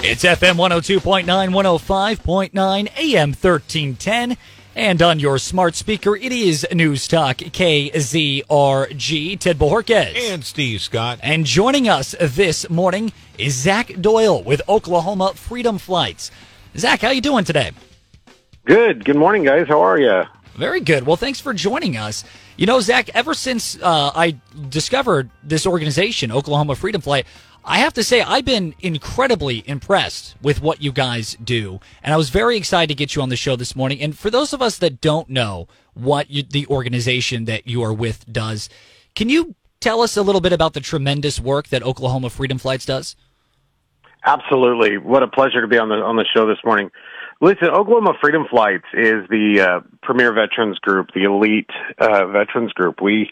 It's FM 102.9, 105.9, AM 1310. And on your smart speaker, it is News Talk KZRG. Ted Bojorquez. And Steve Scott. And joining us this morning is Zac Doyle with Oklahoma Freedom Flights. Zac, how you doing today? Good. Good morning, guys. How are you? Very good. Well, thanks for joining us. You know, Zac, ever since uh, I discovered this organization, Oklahoma Freedom Flight, I have to say, I've been incredibly impressed with what you guys do. And I was very excited to get you on the show this morning. And for those of us that don't know what you, the organization that you are with does, can you tell us a little bit about the tremendous work that Oklahoma Freedom Flights does? Absolutely. What a pleasure to be on the on the show this morning. Listen, Oklahoma Freedom Flights is the uh, premier veterans group, the elite uh, veterans group. We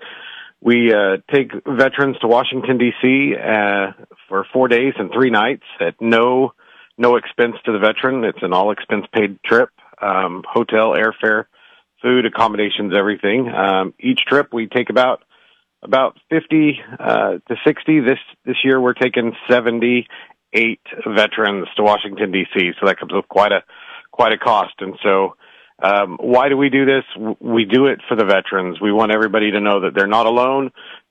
we uh, take veterans to Washington D.C. Uh, for four days and three nights at no no expense to the veteran. It's an all expense paid trip, um, hotel, airfare, food, accommodations, everything. Um, each trip we take about about fifty uh, to sixty. This this year we're taking seventy eight veterans to Washington D.C. So that comes with quite a quite a cost, and so um, why do we do this? We do it for the veterans. We want everybody to know that they're not alone,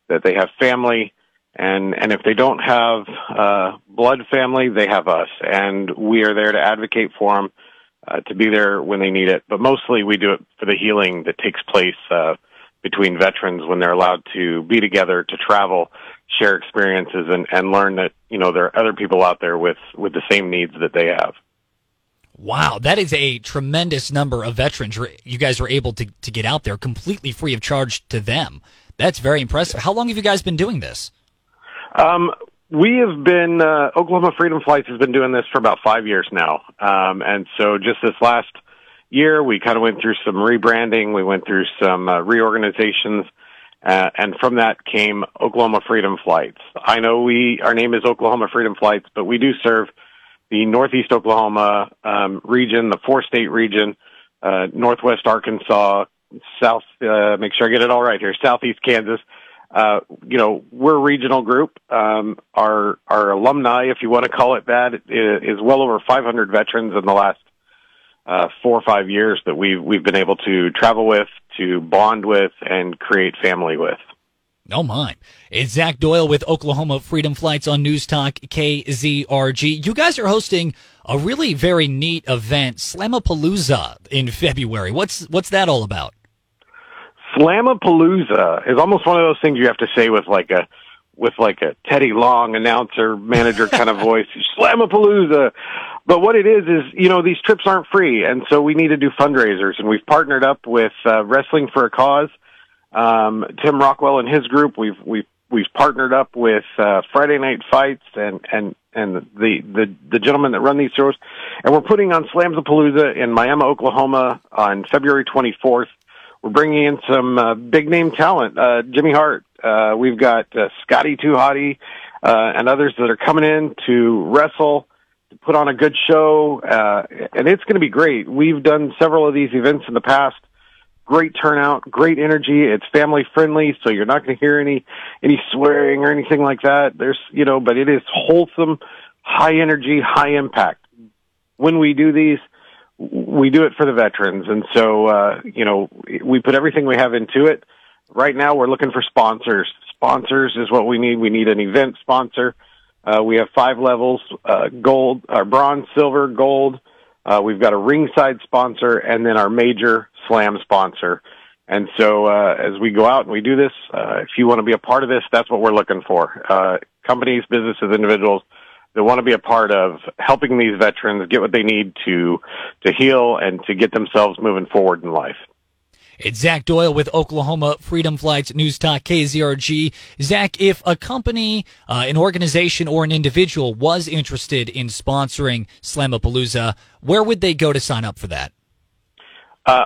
that they have family, and and if they don't have uh, blood family, they have us, and we are there to advocate for them, uh, to be there when they need it. But mostly, we do it for the healing that takes place uh, between veterans when they're allowed to be together, to travel, share experiences, and and learn that you know there are other people out there with with the same needs that they have. Wow, that is a tremendous number of veterans you guys were able to, to get out there completely free of charge to them. That's very impressive. How long have you guys been doing this? Um, we have been, uh, Oklahoma Freedom Flights has been doing this for about five years now. Um, and so just this last year, we kind of went through some rebranding. We went through some uh, reorganizations. Uh, and from that came Oklahoma Freedom Flights. I know we, our name is Oklahoma Freedom Flights, but we do serve the Northeast Oklahoma um, region, the four state region, uh, Northwest Arkansas, South, uh, make sure I get it all right here, Southeast Kansas. Uh, you know, we're a regional group. Um, our, our alumni, if you want to call it that, is well over 500 veterans in the last, uh, four or five years that we've, we've been able to travel with, to bond with, and create family with. Oh my. It's Zac Doyle with Oklahoma Freedom Flights on News Talk KZRG. You guys are hosting a really very neat event, Slamapalooza in February. What's what's that all about? Slamapalooza is almost one of those things you have to say with like a with like a Teddy Long announcer manager kind of voice. Slamapalooza. But what it is is, you know, these trips aren't free, and so we need to do fundraisers, and we've partnered up with uh, Wrestling for a Cause um, Tim Rockwell and his group. We've we've we've partnered up with uh, Friday Night Fights and and and the the the gentlemen that run these shows, and we're putting on Slamzapalooza in Miami, Oklahoma, on February 24th. We're bringing in some uh, big name talent, uh, Jimmy Hart. Uh, we've got uh, Scotty Too Hottie, uh, and others that are coming in to wrestle, to put on a good show, uh, and it's going to be great. We've done several of these events in the past great turnout, great energy. It's family friendly, so you're not going to hear any any swearing or anything like that. There's, you know, but it is wholesome, high energy, high impact. When we do these, we do it for the veterans, and so uh, you know, we put everything we have into it. Right now, we're looking for sponsors. Sponsors is what we need. We need an event sponsor. Uh, we have five levels: uh, gold, or uh, bronze, silver, gold. Uh, we've got a ringside sponsor, and then our major Slam sponsor. And so, uh, as we go out and we do this, uh, if you want to be a part of this, that's what we're looking for. Uh, companies, businesses, individuals that want to be a part of helping these veterans get what they need to, to heal and to get themselves moving forward in life. It's Zac Doyle with Oklahoma Freedom Flights News Talk KZRG. Zac, if a company, uh, an organization, or an individual was interested in sponsoring Slamapalooza, where would they go to sign up for that? Uh,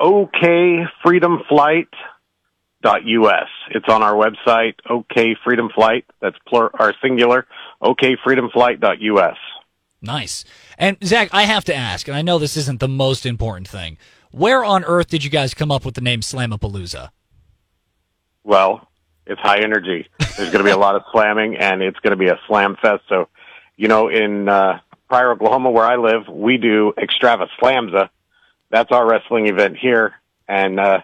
okfreedomflight.us. It's on our website, OK Freedom Flight. That's plur, or singular, okfreedomflight.us. Nice. And Zac, I have to ask, and I know this isn't the most important thing. Where on earth did you guys come up with the name Slamapalooza? Well, it's high energy. There's going to be a lot of slamming, and it's going to be a slam fest. So, you know, in uh, Pryor, Oklahoma, where I live, we do Extrava Slamza. That's our wrestling event here, and uh,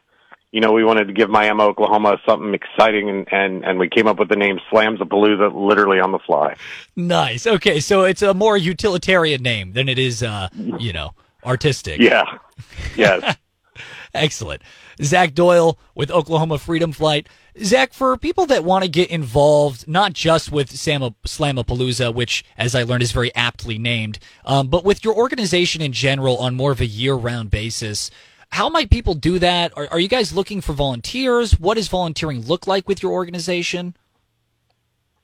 you know we wanted to give Miami, Oklahoma, something exciting, and and and we came up with the name Slams of Slamzapalooza literally on the fly. Nice. Okay, so it's a more utilitarian name than it is, uh, you know, artistic. Yeah. Yes. Excellent. Zac Doyle with Oklahoma Freedom Flight. Zac, for people that want to get involved, not just with Sama, Slamapalooza, which, as I learned, is very aptly named, um, but with your organization in general on more of a year round basis, how might people do that? Are, are you guys looking for volunteers? What does volunteering look like with your organization?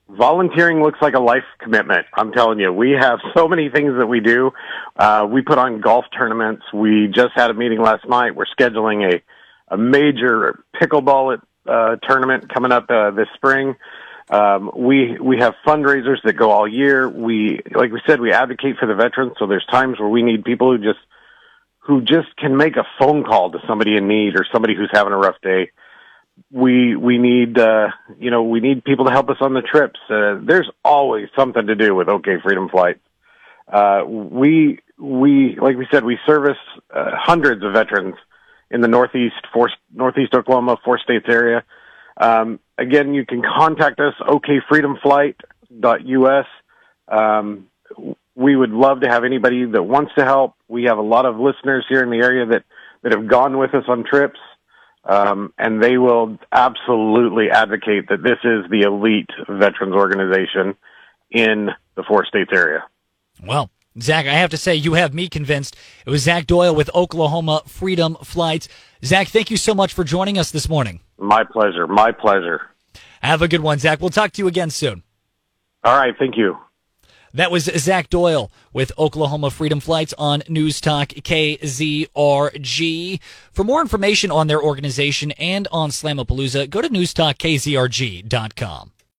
Volunteering looks like a life commitment. I'm telling you, we have so many things that we do. Uh, we put on golf tournaments. We just had a meeting last night. We're scheduling a, a major pickleball uh, tournament coming up uh, this spring. Um, we we have fundraisers that go all year. We like we said, we advocate for the veterans. So there's times where we need people who just who just can make a phone call to somebody in need or somebody who's having a rough day we we need uh you know we need people to help us on the trips. Uh, there's always something to do with okay freedom flight uh we we like we said we service uh, hundreds of veterans in the northeast four northeast oklahoma four states area. Um again you can contact us okfreedomflight.us um we would love to have anybody that wants to help. We have a lot of listeners here in the area that that have gone with us on trips um, and they will absolutely advocate that this is the elite veterans organization in the four states area. Well, Zac, I have to say, you have me convinced. It was Zac Doyle with Oklahoma Freedom Flights. Zac, thank you so much for joining us this morning. My pleasure. My pleasure. Have a good one, Zac. We'll talk to you again soon. All right. Thank you. That was Zac Doyle with Oklahoma Freedom Flights on News Talk KZRG. For more information on their organization and on Slamapalooza, go to newstalkkzrg.com.